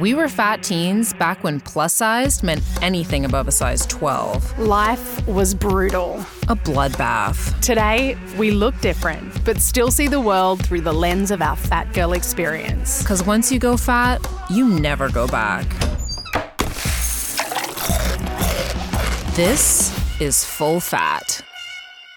We were fat teens back when plus sized meant anything above a size 12. Life was brutal. A bloodbath. Today, we look different, but still see the world through the lens of our fat girl experience. Because once you go fat, you never go back. This is Full Fat.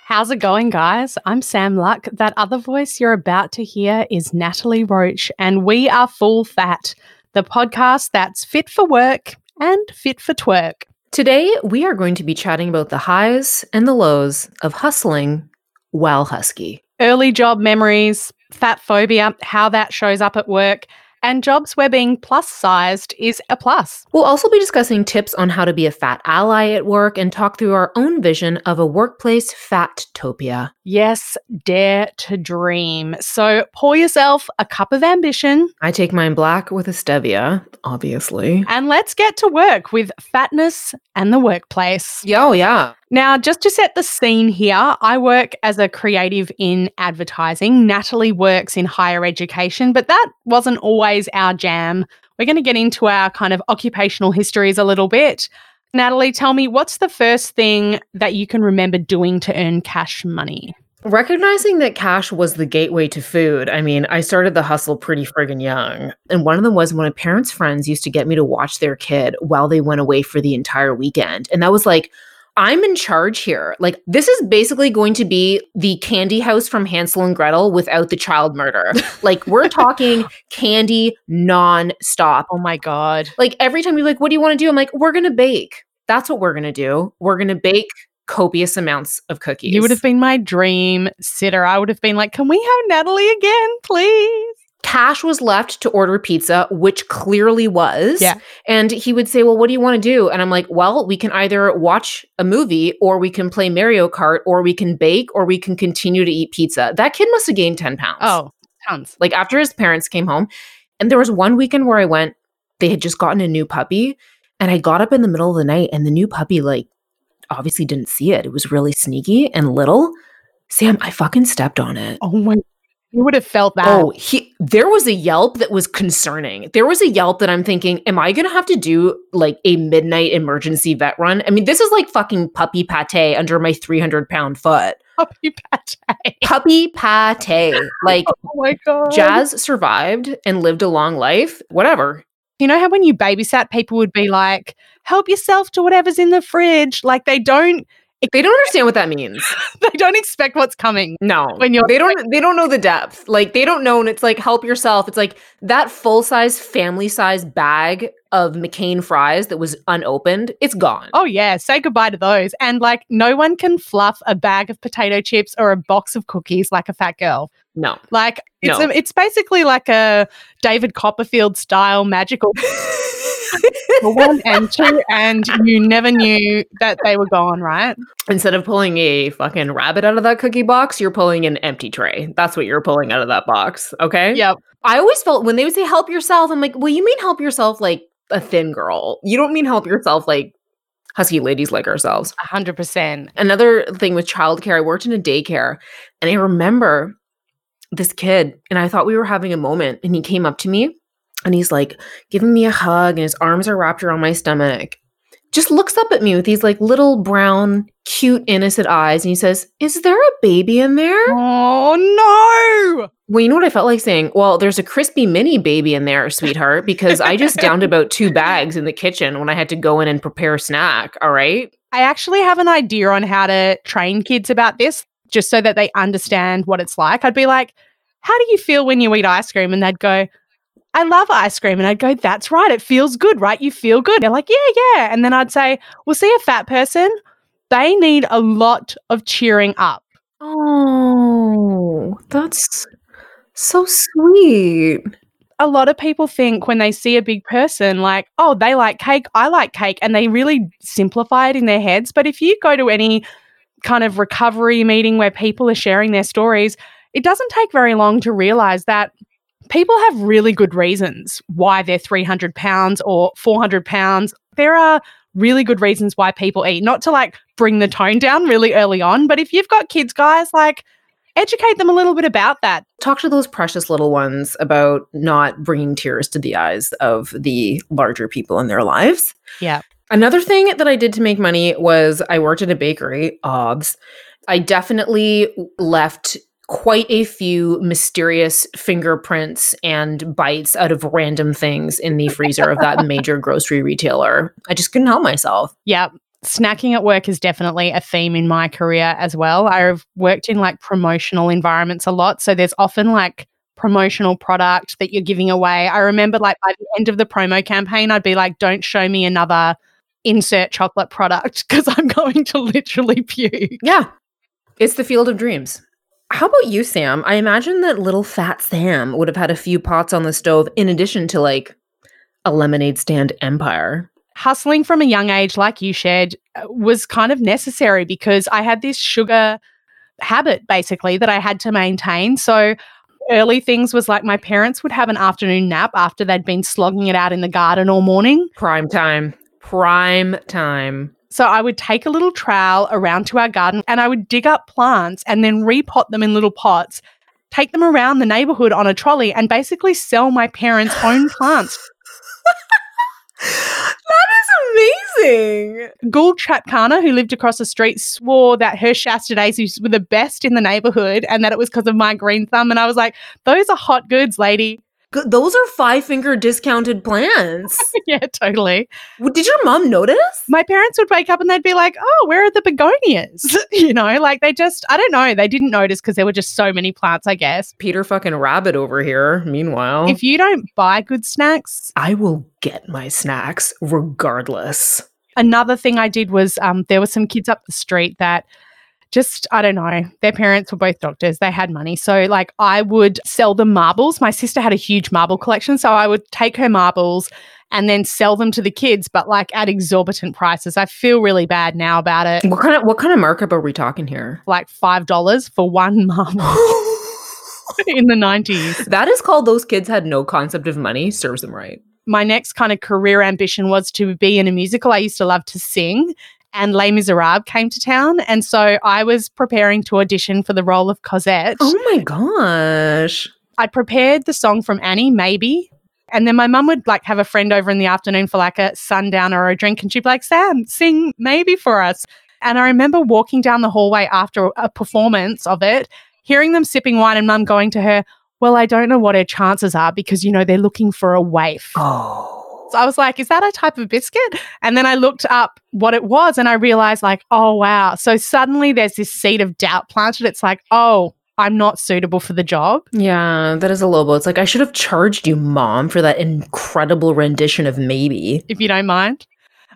How's it going, guys? I'm Sam Luck. That other voice you're about to hear is Natalie Roach, and we are Full Fat, the podcast that's fit for work and fit for twerk. Today, we are going to be chatting about the highs and the lows of hustling while husky. Early job memories, fat phobia, how that shows up at work, and jobs where being plus sized is a plus. We'll also be discussing tips on how to be a fat ally at work and talk through our own vision of a workplace fat-topia. Yes, dare to dream. So pour yourself a cup of ambition I take mine black with a stevia, obviously. and let's get to work with fatness and the workplace. Yo, yeah. Oh, Now, just to set the scene here, I work as a creative in advertising. Natalie works in higher education, but that wasn't always our jam. We're going to get into our kind of occupational histories a little bit. Natalie, tell me what's the first thing that you can remember doing to earn cash money? Recognizing that cash was the gateway to food, I mean, I started the hustle pretty friggin' young. And one of them was when my parents' friends used to get me to watch their kid while they went away for the entire weekend. And that was like, I'm in charge here. Like, this is basically going to be the candy house from Hansel and Gretel without the child murder. like, we're talking candy non-stop. Oh my God. Like, every time you're like, what do you want to do? I'm like, we're going to bake. That's what we're going to do. We're going to bake copious amounts of cookies. You would have been my dream sitter. I would have been like, can we have Natalie again, please? Cash was left to order pizza, which clearly was. Yeah. And he would say, Well, what do you want to do? And I'm like, Well, we can either watch a movie or we can play Mario Kart or we can bake or we can continue to eat pizza. That kid must have gained 10 pounds. Oh, pounds. Like after his parents came home. And there was one weekend where I went, they had just gotten a new puppy. And I got up in the middle of the night and the new puppy, like, obviously didn't see it. It was really sneaky and little. Sam, I fucking stepped on it. Oh my. You would have felt that. Oh, he there was a Yelp that was concerning. There was a Yelp that I'm thinking, am I gonna have to do like a midnight emergency vet run? I mean, this is like fucking puppy pate under my 300 pound foot. puppy pate. Puppy pate. Like Oh my god. Jazz survived and lived a long life. Whatever. You know how when you babysat, people would be like, "Help yourself to whatever's in the fridge." Like they don't, They don't understand what that means. they don't expect what's coming. No. When you're they don't they don't know the depth. Like they don't know and it's like help yourself. It's like that full-size family-size bag of McCain fries that was unopened. It's gone. Oh yeah, say goodbye to those. And like, no one can fluff a bag of potato chips or a box of cookies like a fat girl. No. Like it's No. a, it's basically like a David Copperfield style magical one and two, and you never knew that they were gone, right? Instead of pulling a fucking rabbit out of that cookie box, you're pulling an empty tray. That's what you're pulling out of that box. Okay. Yep. I always felt when they would say help yourself, I'm like, well, you mean help yourself like a thin girl. You don't mean help yourself like husky ladies like ourselves. A hundred percent. Another thing with childcare, I worked in a daycare and I remember this kid and I thought we were having a moment and he came up to me and he's like giving me a hug and his arms are wrapped around my stomach. Just looks up at me with these like little brown, cute, innocent eyes and he says, Is there a baby in there? Oh no! Well, you know what I felt like saying? Well, there's a crispy mini baby in there, sweetheart, because I just downed about two bags in the kitchen when I had to go in and prepare a snack. All right. I actually have an idea on how to train kids about this, just so that they understand what it's like. I'd be like, "How do you feel when you eat ice cream?" And they'd go, "I love ice cream." And I'd go, "That's right. It feels good, right? You feel good." They're like, "Yeah, yeah." And then I'd say, "Well, see a fat person." They need a lot of cheering up. Oh, that's so sweet. a lot of people think when they see a big person, like, oh, they like cake, I like cake, and they really simplify it in their heads. But if you go to any kind of recovery meeting where people are sharing their stories, it doesn't take very long to realize that people have really good reasons why they're 300 pounds or 400 pounds. There are really good reasons why people eat, not to like bring the tone down really early on, but if you've got kids, guys, like, educate them a little bit about that. Talk to those precious little ones about not bringing tears to the eyes of the larger people in their lives. Yeah. Another thing that I did to make money was I worked at a bakery, OBS. I definitely left quite a few mysterious fingerprints and bites out of random things in the freezer of that major grocery retailer. I just couldn't help myself. Yeah. Snacking at work is definitely a theme in my career as well. I've worked in like promotional environments a lot. So there's often like promotional product that you're giving away. I remember like by the end of the promo campaign, I'd be like, don't show me another insert chocolate product because I'm going to literally puke. Yeah. It's the field of dreams. How about you, Sam? I imagine that little fat Sam would have had a few pots on the stove in addition to like a lemonade stand empire. Hustling from a young age, like you shared, uh, was kind of necessary because I had this sugar habit basically that I had to maintain. So early things was like my parents would have an afternoon nap after they'd been slogging it out in the garden all morning. Prime time. Prime time. So I would take a little trowel around to our garden and I would dig up plants and then repot them in little pots, take them around the neighborhood on a trolley and basically sell my parents' own plants. that is amazing. Gould Chapkana, who lived across the street, swore that her Shasta daisies were the best in the neighborhood and that it was because of my green thumb. And I was like, those are hot goods, lady. Those are five finger discounted plants. yeah, totally. Did your mom notice? My parents would wake up and they'd be like, oh, where are the begonias? you know, like they just, I don't know, they didn't notice because there were just so many plants, I guess. Peter fucking Rabbit over here, meanwhile. If you don't buy good snacks, I will get my snacks regardless. Another thing I did was um, there were some kids up the street that just I don't know. Their parents were both doctors. They had money. So like I would sell them marbles. My sister had a huge marble collection, so I would take her marbles and then sell them to the kids but like at exorbitant prices. I feel really bad now about it. What kind of what kind of markup are we talking here? Like $5 for one marble. in the 90s. That is called those kids had no concept of money, serves them right my next kind of career ambition was to be in a musical. I used to love to sing and Les Miserables came to town. And so I was preparing to audition for the role of Cosette. Oh my gosh. I prepared the song from Annie, maybe. And then my mum would like have a friend over in the afternoon for like a sundown or a drink. And she'd be like, Sam, sing maybe for us. And I remember walking down the hallway after a performance of it, hearing them sipping wine and mum going to her, Well, I don't know what her chances are because, you know, they're looking for a waif. Oh. I was like, is that a type of biscuit? And then I looked up what it was and I realized, like, oh, wow. So suddenly there's this seed of doubt planted. It's like, oh, I'm not suitable for the job. Yeah, that is a low blow. It's like, I should have charged you, mom, for that incredible rendition of Maybe. If you don't mind.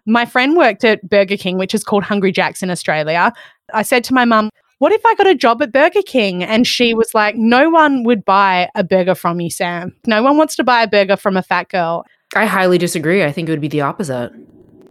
My friend worked at Burger King, which is called Hungry Jack's in Australia. I said to my mum, what if I got a job at Burger King? And she was like, no one would buy a burger from you, Sam. No one wants to buy a burger from a fat girl. I highly disagree. I think it would be the opposite.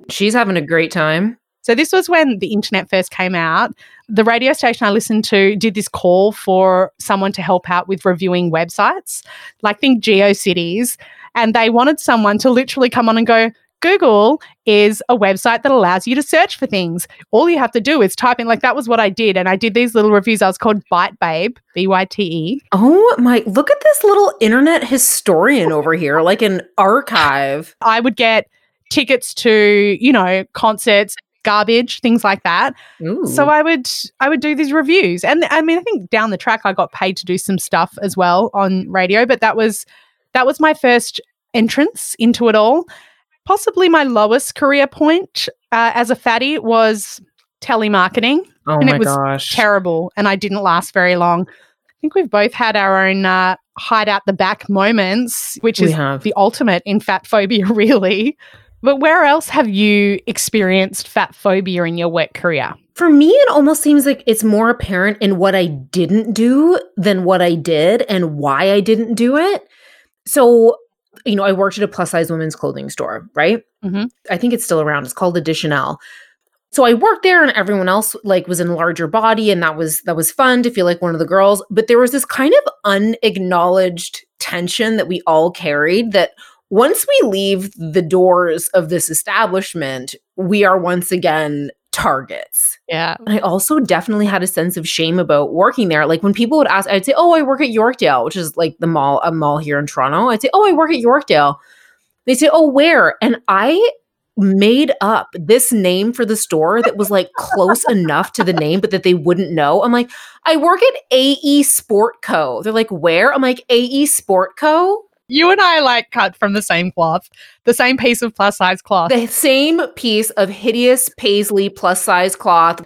She's having a great time. So this was when the internet first came out. The radio station I listened to did this call for someone to help out with reviewing websites, like think GeoCities, and they wanted someone to literally come on and go, Google is a website that allows you to search for things. All you have to do is type in, like, that was what I did. And I did these little reviews. I was called Byte Babe, B Y T E. Oh my, look at this little internet historian over here, like an archive. I would get tickets to, you know, concerts, garbage things like that Ooh. so i would i would do these reviews and i mean i think down the track i got paid to do some stuff as well on radio but that was that was my first entrance into it all possibly my lowest career point uh, as a fatty was telemarketing. Oh and my it was gosh. terrible and I didn't last very long. I think we've both had our own uh, hide out the back moments, which We is have. the ultimate in fat phobia, really. But where else have you experienced fat phobia in your work career? For me, it almost seems like it's more apparent in what I didn't do than what I did and why I didn't do it. So, you know, I worked at a plus size women's clothing store, right? Mhm. I think it's still around. It's called Additionelle. So I worked there and everyone else like was in larger body and that was that was fun to feel like one of the girls, but there was this kind of unacknowledged tension that we all carried that once we leave the doors of this establishment, we are once again targets. Yeah. And I also definitely had a sense of shame about working there. Like when people would ask, I'd say, "Oh, I work at Yorkdale," which is like the mall, a mall here in Toronto. I'd say, "Oh, I work at Yorkdale." They say, "Oh, where?" And I made up this name for the store that was like close enough to the name, but that they wouldn't know. I'm like, I work at AE Sport Co. They're like, where? I'm like, AE Sport Co. You and I like cut from the same cloth, the same piece of plus size cloth. The same piece of hideous paisley plus size cloth.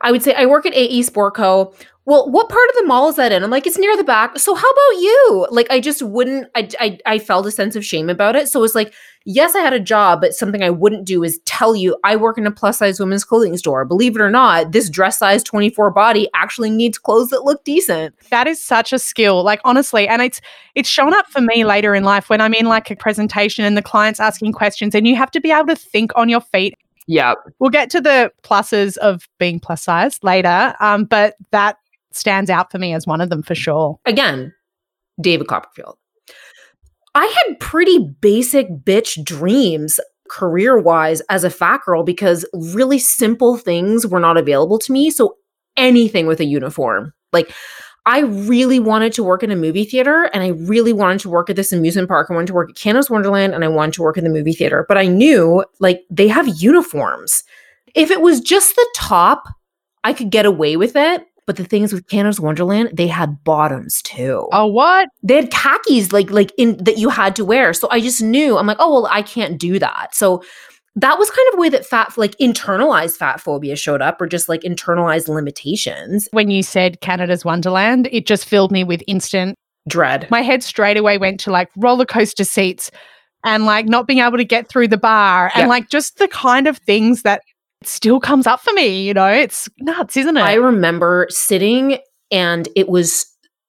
I would say I work at AE Sport Co. Well, what part of the mall is that in? I'm like, it's near the back. So how about you? Like, I just wouldn't. I I, I felt a sense of shame about it. So it's like, yes, I had a job, but something I wouldn't do is tell you I work in a plus size women's clothing store. Believe it or not, this dress size 24 body actually needs clothes that look decent. That is such a skill, like honestly, and it's it's shown up for me later in life when I'm in like a presentation and the client's asking questions, and you have to be able to think on your feet. Yeah, We'll get to the pluses of being plus size later, um, but that stands out for me as one of them for sure. again, David Copperfield. I had pretty basic bitch dreams career wise as a fat girl because really simple things were not available to me. So anything with a uniform, like I really wanted to work in a movie theater and I really wanted to work at this amusement park. I wanted to work at Canada's Wonderland and I wanted to work in the movie theater, but I knew like they have uniforms. If it was just the top, I could get away with it. But the things with Canada's Wonderland, they had bottoms too. Oh, what? They had khakis like like in that you had to wear. So I just knew I'm like, oh well, I can't do that. So that was kind of a way that fat like internalized fat phobia showed up or just like internalized limitations. When you said Canada's Wonderland, it just filled me with instant. Dread. My head straight away went to like roller coaster seats and like not being able to get through the bar and Yeah. like just the kind of things that still comes up for me. You know, it's nuts, isn't it? I remember sitting and it was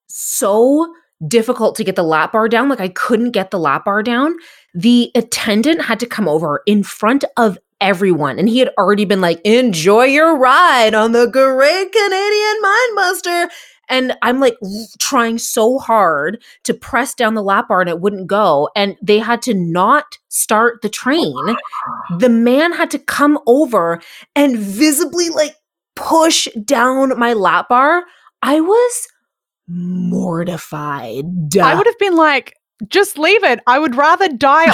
so difficult to get the lap bar down. Like I couldn't get the lap bar down. The attendant had to come over in front of everyone. And he had already been like, enjoy your ride on the Great Canadian Minebuster. And I'm like trying so hard to press down the lap bar and it wouldn't go. And they had to not start the train. The man had to come over and visibly like push down my lap bar. I was mortified. I would have been like, just leave it. I would rather die.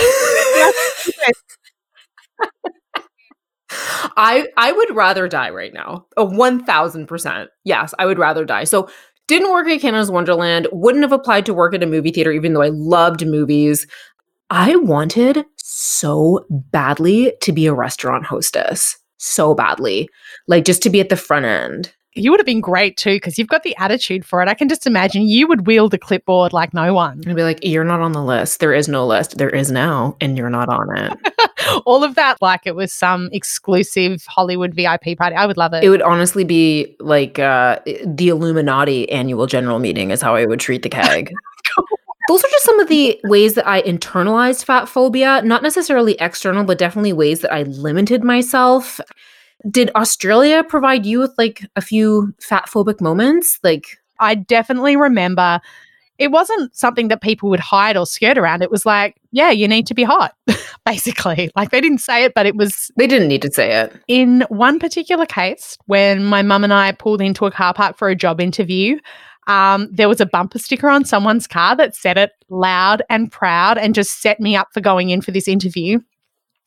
I I would rather die right now. A one thousand percent. Yes, I would rather die. So didn't work at Canada's Wonderland. Wouldn't have applied to work at a movie theater, even though I loved movies. I wanted so badly to be a restaurant hostess. So badly. Like just to be at the front end. you would have been great too because you've got the attitude for it. I can just imagine you would wield a clipboard like no one. I'd be like, you're not on the list. There is no list. There is now, and you're not on it. All of that, like it was some exclusive Hollywood VIP party. I would love it. it would honestly be like uh, the Illuminati annual general meeting is how I would treat the keg. Those are just some of the ways that I internalized fat phobia, not necessarily external, but definitely ways that I limited myself. Did Australia provide you with like a few fat phobic moments? Like, I definitely remember it wasn't something that people would hide or skirt around. It was like, yeah, you need to be hot, basically. Like they didn't say it, but it was they didn't need to say it. in one particular case when my mum and I pulled into a car park for a job interview. Um, there was a bumper sticker on someone's car that said it loud and proud and just set me up for going in for this interview.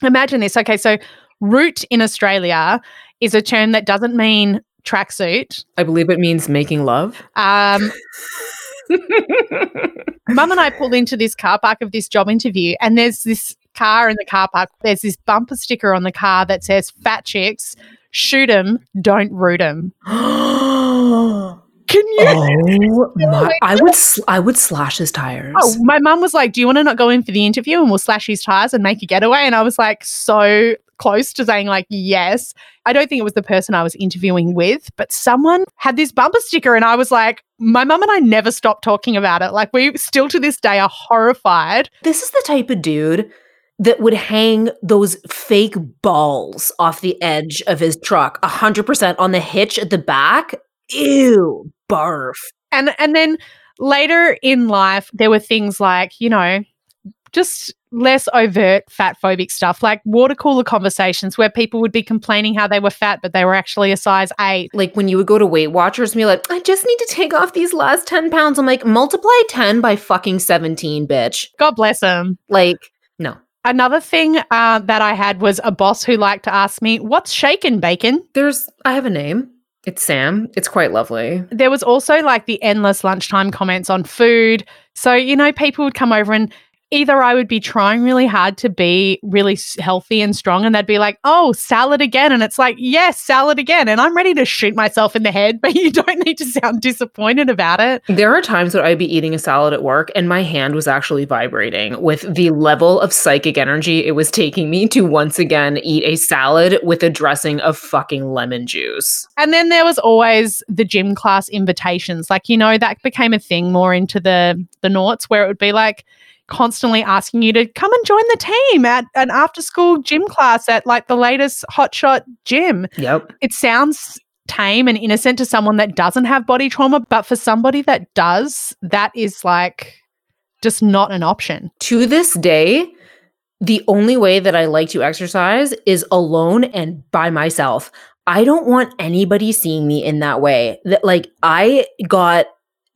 Imagine this. Okay, so root in Australia is a term that doesn't mean tracksuit. I believe it means making love. Um, Mum and I pulled into this car park of this job interview, and there's this car in the car park. There's this bumper sticker on the car that says "Fat chicks, shoot 'em, don't root 'em." Can you? Oh my! I would sl- I would slash his tires. Oh, my mum was like, "Do you want to not go in for the interview and we'll slash his tires and make a getaway?" And I was like, so close to saying like yes. I don't think it was the person I was interviewing with, but someone had this bumper sticker, and I was like, my mum and I never stopped talking about it. Like we still to this day are horrified. This is the type of dude that would hang those fake balls off the edge of his truck, 100% on the hitch at the back. Ew, barf. and and then later in life there were things like you know just less overt fat phobic stuff, like water cooler conversations where people would be complaining how they were fat, but they were actually a size eight. Like when you would go to Weight Watchers and be like, I just need to take off these last 10 pounds. I'm like, multiply 10 by fucking 17, bitch. God bless them. Like, no. Another thing uh, that I had was a boss who liked to ask me, What's shaken, bacon? There's, I have a name. It's Sam. It's quite lovely. There was also like the endless lunchtime comments on food. So, you know, people would come over and either I would be trying really hard to be really healthy and strong, and they'd be like, oh, salad again. And it's like, yes, salad again. And I'm ready to shoot myself in the head, but you don't need to sound disappointed about it. There are times that I'd be eating a salad at work, and my hand was actually vibrating with the level of psychic energy it was taking me to once again eat a salad with a dressing of fucking lemon juice. And then there was always the gym class invitations. Like, you know, that became a thing more into the the noughts where it would be like, constantly asking you to come and join the team at an after school gym class at like the latest hotshot gym. Yep. It sounds tame and innocent to someone that doesn't have body trauma, but for somebody that does, that is like just not an option. To this day, the only way that I like to exercise is alone and by myself. I don't want anybody seeing me in that way. That like I got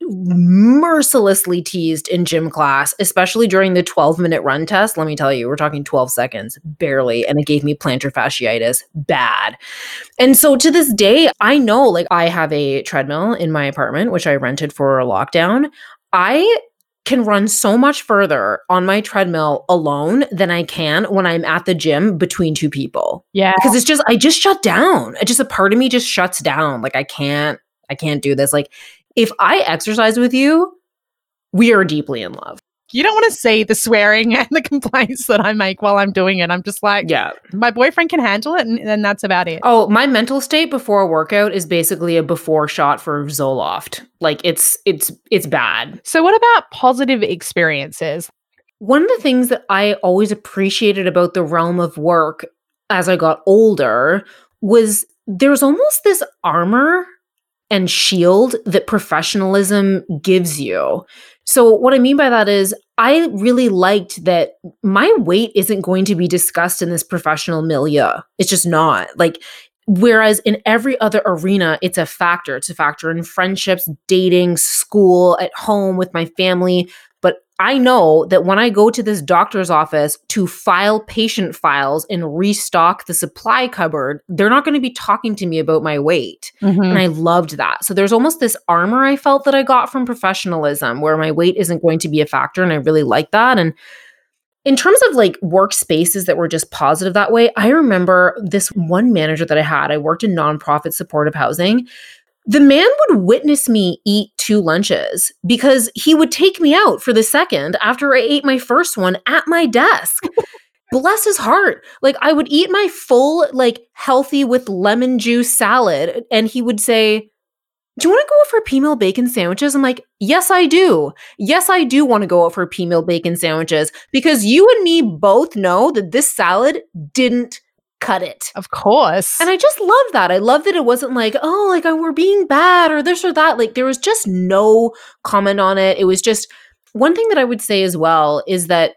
mercilessly teased in gym class, especially during the 12 minute run test. Let me tell you, we're talking 12 seconds, barely. And it gave me plantar fasciitis bad. And so to this day, I know like I have a treadmill in my apartment, which I rented for a lockdown. I can run so much further on my treadmill alone than I can when I'm at the gym between two people. Yeah. Because it's just, I just shut down. It just, a part of me just shuts down. Like, I can't, I can't do this. Like, if I exercise with you, we are deeply in love. You don't want to see the swearing and the complaints that I make while I'm doing it. I'm just like, yeah, my boyfriend can handle it, and, and that's about it. Oh, my mental state before a workout is basically a before shot for Zoloft. Like it's it's it's bad. So, what about positive experiences? One of the things that I always appreciated about the realm of work as I got older was there's almost this armor and shield that professionalism gives you. So, what I mean by that is, I really liked that my weight isn't going to be discussed in this professional milieu. It's just not. Like, whereas in every other arena, it's a factor. It's a factor in friendships, dating, school, at home with my family. I know that when I go to this doctor's office to file patient files and restock the supply cupboard, they're not going to be talking to me about my weight. Mm-hmm. And I loved that. So there's almost this armor I felt that I got from professionalism where my weight isn't going to be a factor. And I really like that. And in terms of like workspaces that were just positive that way, I remember this one manager that I had. I worked in nonprofit supportive housing the man would witness me eat two lunches because he would take me out for the second after I ate my first one at my desk. Bless his heart. Like I would eat my full, like healthy with lemon juice salad, and he would say, do you want to go out for peameal bacon sandwiches? I'm like, yes, I do. Yes, I do want to go out for peameal bacon sandwiches because you and me both know that this salad didn't cut it. Of course. And I just love that. I love that it wasn't like, oh, like I we're being bad or this or that. Like there was just no comment on it. It was just one thing that I would say as well is that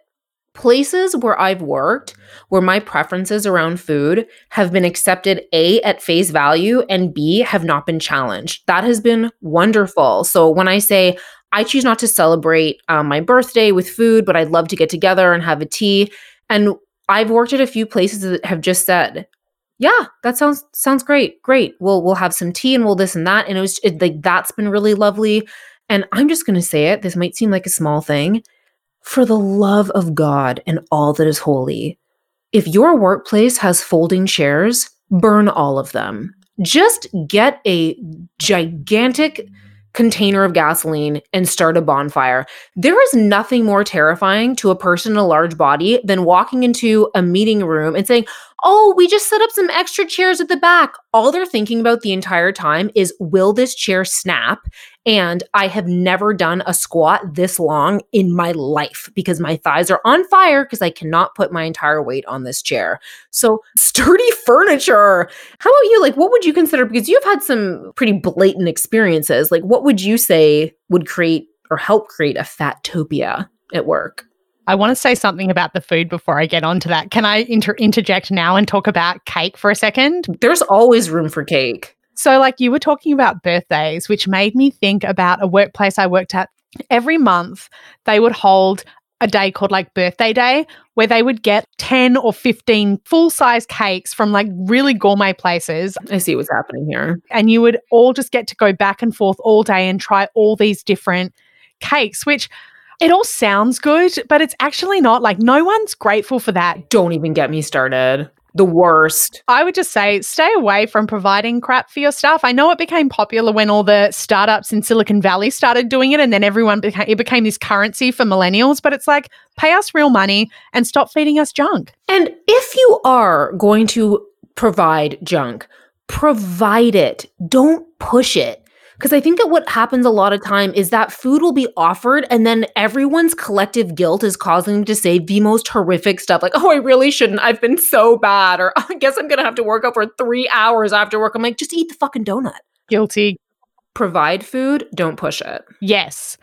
places where I've worked where my preferences around food have been accepted A at face value and B have not been challenged. That has been wonderful. So when I say I choose not to celebrate um, my birthday with food, but I'd love to get together and have a tea. And I've worked at a few places that have just said, "Yeah, that sounds sounds great. Great. We'll we'll have some tea and we'll this and that." And it was it, like that's been really lovely. And I'm just going to say it. This might seem like a small thing. For the love of God and all that is holy, if your workplace has folding chairs, burn all of them. Just get a gigantic container of gasoline and start a bonfire. There is nothing more terrifying to a person in a large body than walking into a meeting room and saying, Oh, we just set up some extra chairs at the back. All they're thinking about the entire time is, Will this chair snap? And I have never done a squat this long in my life because my thighs are on fire because I cannot put my entire weight on this chair. So, sturdy furniture. How about you? Like, what would you consider? Because you've had some pretty blatant experiences. Like, what would you say would create or help create a fatopia at work? I want to say something about the food before I get onto that. Can I inter- interject now and talk about cake for a second? There's always room for cake. So, like you were talking about birthdays, which made me think about a workplace I worked at. Every month, they would hold a day called like birthday day where they would get 10 or 15 full size cakes from like really gourmet places. I see what's happening here. And you would all just get to go back and forth all day and try all these different cakes, which it all sounds good, but it's actually not. Like, no one's grateful for that. Don't even get me started. The worst. I would just say stay away from providing crap for your staff. I know it became popular when all the startups in Silicon Valley started doing it, and then everyone became it became this currency for millennials. But it's like pay us real money and stop feeding us junk. And if you are going to provide junk, provide it. Don't push it. Because I think that what happens a lot of time is that food will be offered and then everyone's collective guilt is causing them to say the most horrific stuff like, oh, I really shouldn't. I've been so bad. Or I guess I'm going to have to work out for three hours after work. I'm like, just eat the fucking donut. Guilty. Provide food, don't push it. Yes.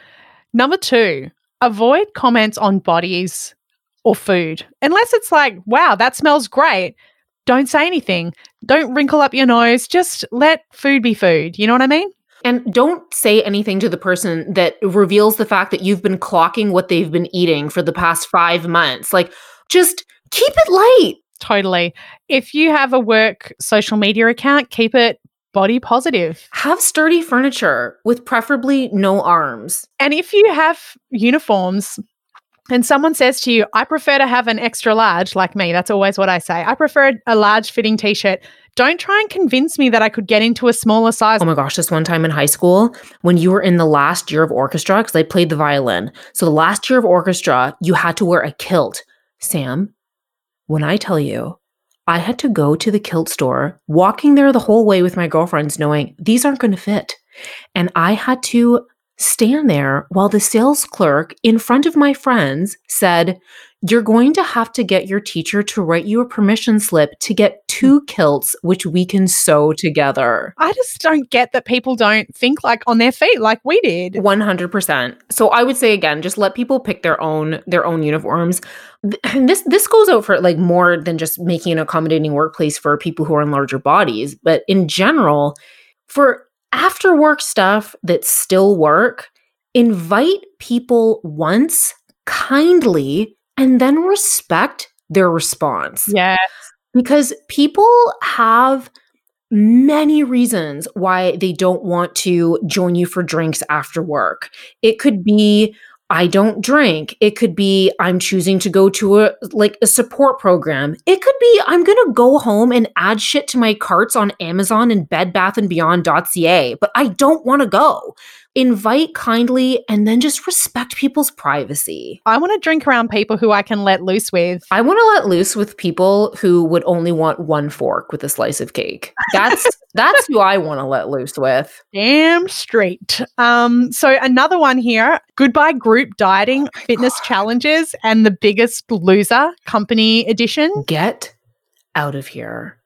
Number two, avoid comments on bodies or food. Unless it's like, wow, that smells great. Don't say anything. Don't wrinkle up your nose. Just let food be food. You know what I mean? And don't say anything to the person that reveals the fact that you've been clocking what they've been eating for the past five months. Like, just keep it light. Totally. If you have a work social media account, keep it body positive. Have sturdy furniture with preferably no arms. And if you have uniforms, and someone says to you, I prefer to have an extra large, like me, that's always what I say. I prefer a large fitting t shirt. Don't try and convince me that I could get into a smaller size. Oh my gosh, this one time in high school, when you were in the last year of orchestra, because I played the violin. So the last year of orchestra, you had to wear a kilt. Sam, when I tell you, I had to go to the kilt store, walking there the whole way with my girlfriends, knowing these aren't going to fit. And I had to stand there while the sales clerk in front of my friends said, You're going to have to get your teacher to write you a permission slip to get two hmm. kilts, which we can sew together. I just don't get that people don't think like on their feet like we did. 100%. So I would say again, just let people pick their own their own uniforms. And this this goes out for like more than just making an accommodating workplace for people who are in larger bodies, but in general, for after work stuff that still work, invite people once kindly and then respect their response. Yes. Because people have many reasons why they don't want to join you for drinks after work. It could be I don't drink. It could be I'm choosing to go to a like a support program. It could be I'm going to go home and add shit to my carts on Amazon and Bed Bath and bedbathandbeyond.ca, but I don't want to go invite kindly, and then just respect people's privacy. I want to drink around people who I can let loose with. I want to let loose with people who would only want one fork with a slice of cake. That's that's who I want to let loose with. Damn straight. Um, so another one here: goodbye group dieting, oh fitness God. challenges, and the biggest loser company edition. Get out of here.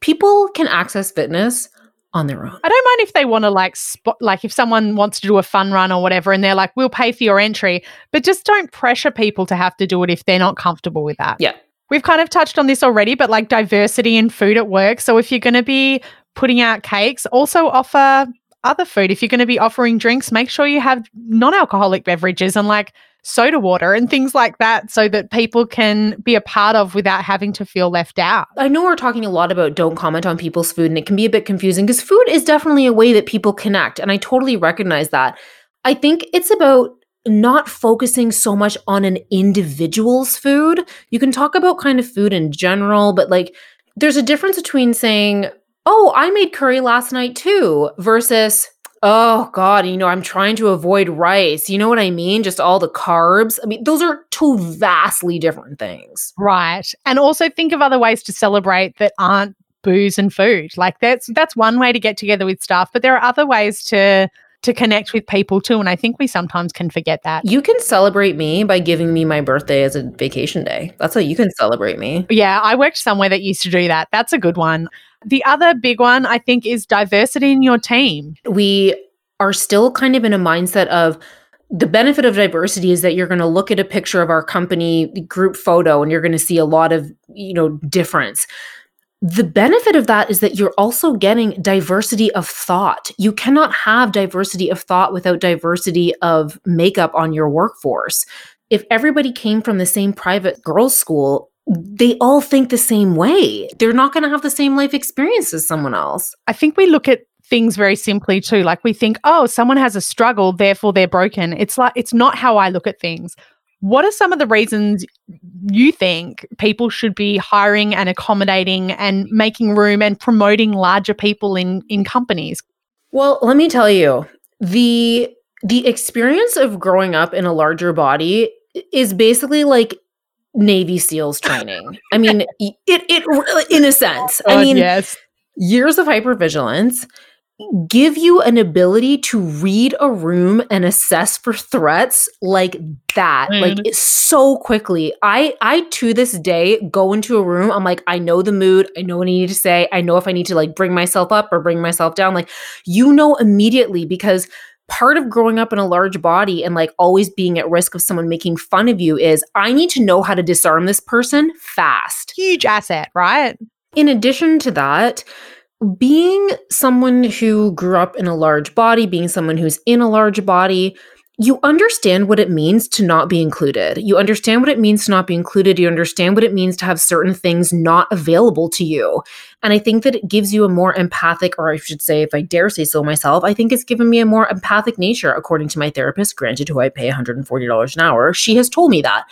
People can access fitness on their own. I don't mind if they want to like spot like if someone wants to do a fun run or whatever and they're like we'll pay for your entry, but just don't pressure people to have to do it if they're not comfortable with that. Yeah. We've kind of touched on this already, but like diversity in food at work. So if you're going to be putting out cakes, also offer other food. If you're going to be offering drinks, make sure you have non-alcoholic beverages and like soda water and things like that so that people can be a part of without having to feel left out. I know we're talking a lot about don't comment on people's food and it can be a bit confusing because food is definitely a way that people connect and I totally recognize that. I think it's about not focusing so much on an individual's food. You can talk about kind of food in general, but like there's a difference between saying, "Oh, I made curry last night too," versus Oh God, you know, I'm trying to avoid rice. You know what I mean? Just all the carbs. I mean, those are two vastly different things. Right. And also think of other ways to celebrate that aren't booze and food. Like that's that's one way to get together with staff, but there are other ways to to connect with people too. And I think we sometimes can forget that. You can celebrate me by giving me my birthday as a vacation day. That's how you can celebrate me. Yeah, I worked somewhere that used to do that. That's a good one. The other big one, I think, is diversity in your team. We are still kind of in a mindset of the benefit of diversity is that you're going to look at a picture of our company group photo and you're going to see a lot of, you know, difference. The benefit of that is that you're also getting diversity of thought. You cannot have diversity of thought without diversity of makeup on your workforce. If everybody came from the same private girls' school, they all think the same way. They're not going to have the same life experience as someone else. I think we look at things very simply too. Like we think, oh, someone has a struggle, therefore they're broken. It's like, it's not how I look at things. What are some of the reasons you think people should be hiring and accommodating and making room and promoting larger people in, in companies? Well, let me tell you, the the experience of growing up in a larger body is basically like Navy SEALs training. I mean, it it in a sense. I mean, yes. years of hypervigilance give you an ability to read a room and assess for threats like that mm. like so quickly i i to this day go into a room i'm like i know the mood i know what i need to say i know if i need to like bring myself up or bring myself down like you know immediately because part of growing up in a large body and like always being at risk of someone making fun of you is i need to know how to disarm this person fast. Huge asset right? In addition to that being someone who grew up in a large body, being someone who's in a large body, you understand what it means to not be included. You understand what it means to not be included. You understand what it means to have certain things not available to you. And I think that it gives you a more empathic, or I should say, if I dare say so myself, I think it's given me a more empathic nature, according to my therapist, granted, who I pay $140 an hour. She has told me that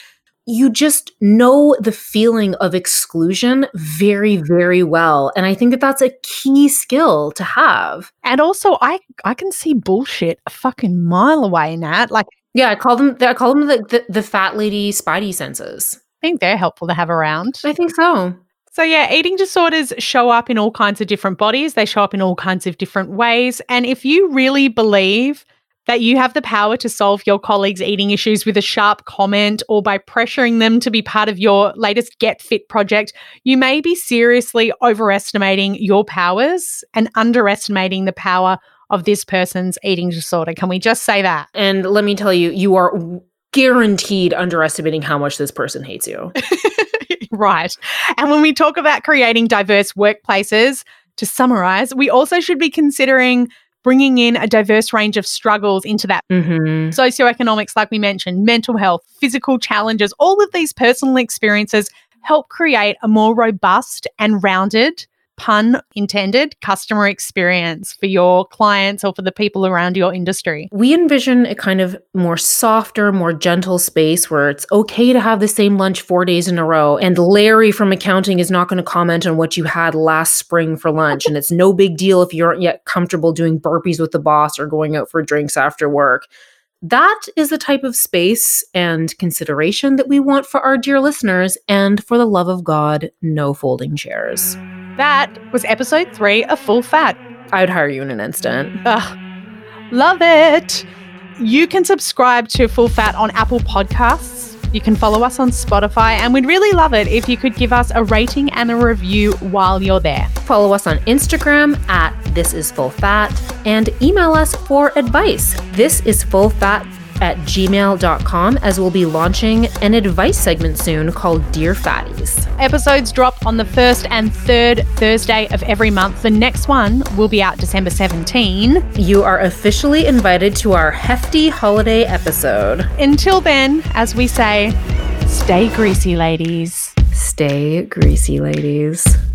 you just know the feeling of exclusion very very well. And i think that that's a key skill to have. And also i i can see bullshit a fucking mile away nat. Like yeah i call them i call them the, the, the fat lady spidey senses. I think they're helpful to have around. I think so. So, yeah, eating disorders show up in all kinds of different bodies. They show up in all kinds of different ways. And if you really believe that you have the power to solve your colleagues' eating issues with a sharp comment or by pressuring them to be part of your latest Get Fit project, you may be seriously overestimating your powers and underestimating the power of this person's eating disorder. Can we just say that? And let me tell you, you are guaranteed underestimating how much this person hates you. right. And when we talk about creating diverse workplaces, to summarize, we also should be considering bringing in a diverse range of struggles into that mm-hmm. socioeconomics, like we mentioned, mental health, physical challenges, all of these personal experiences help create a more robust and rounded pun intended customer experience for your clients or for the people around your industry. We envision a kind of more softer, more gentle space where it's okay to have the same lunch four days in a row. And Larry from accounting is not going to comment on what you had last spring for lunch. and it's no big deal if you aren't yet comfortable doing burpees with the boss or going out for drinks after work that is the type of space and consideration that we want for our dear listeners. And for the love of God, no folding chairs. That was episode three of Full Fat. I'd hire you in an instant. Ugh, love it. You can subscribe to Full Fat on Apple Podcasts. You can follow us on Spotify, and we'd really love it if you could give us a rating and a review while you're there. Follow us on Instagram at This Is Full Fat and email us for advice. This is Full Fat at gmail.com as we'll be launching an advice segment soon called Dear Fatties. Episodes drop on the first and third Thursday of every month. The next one will be out December 17. You are officially invited to our hefty holiday episode. Until then, as we say, stay greasy, ladies. Stay greasy, ladies.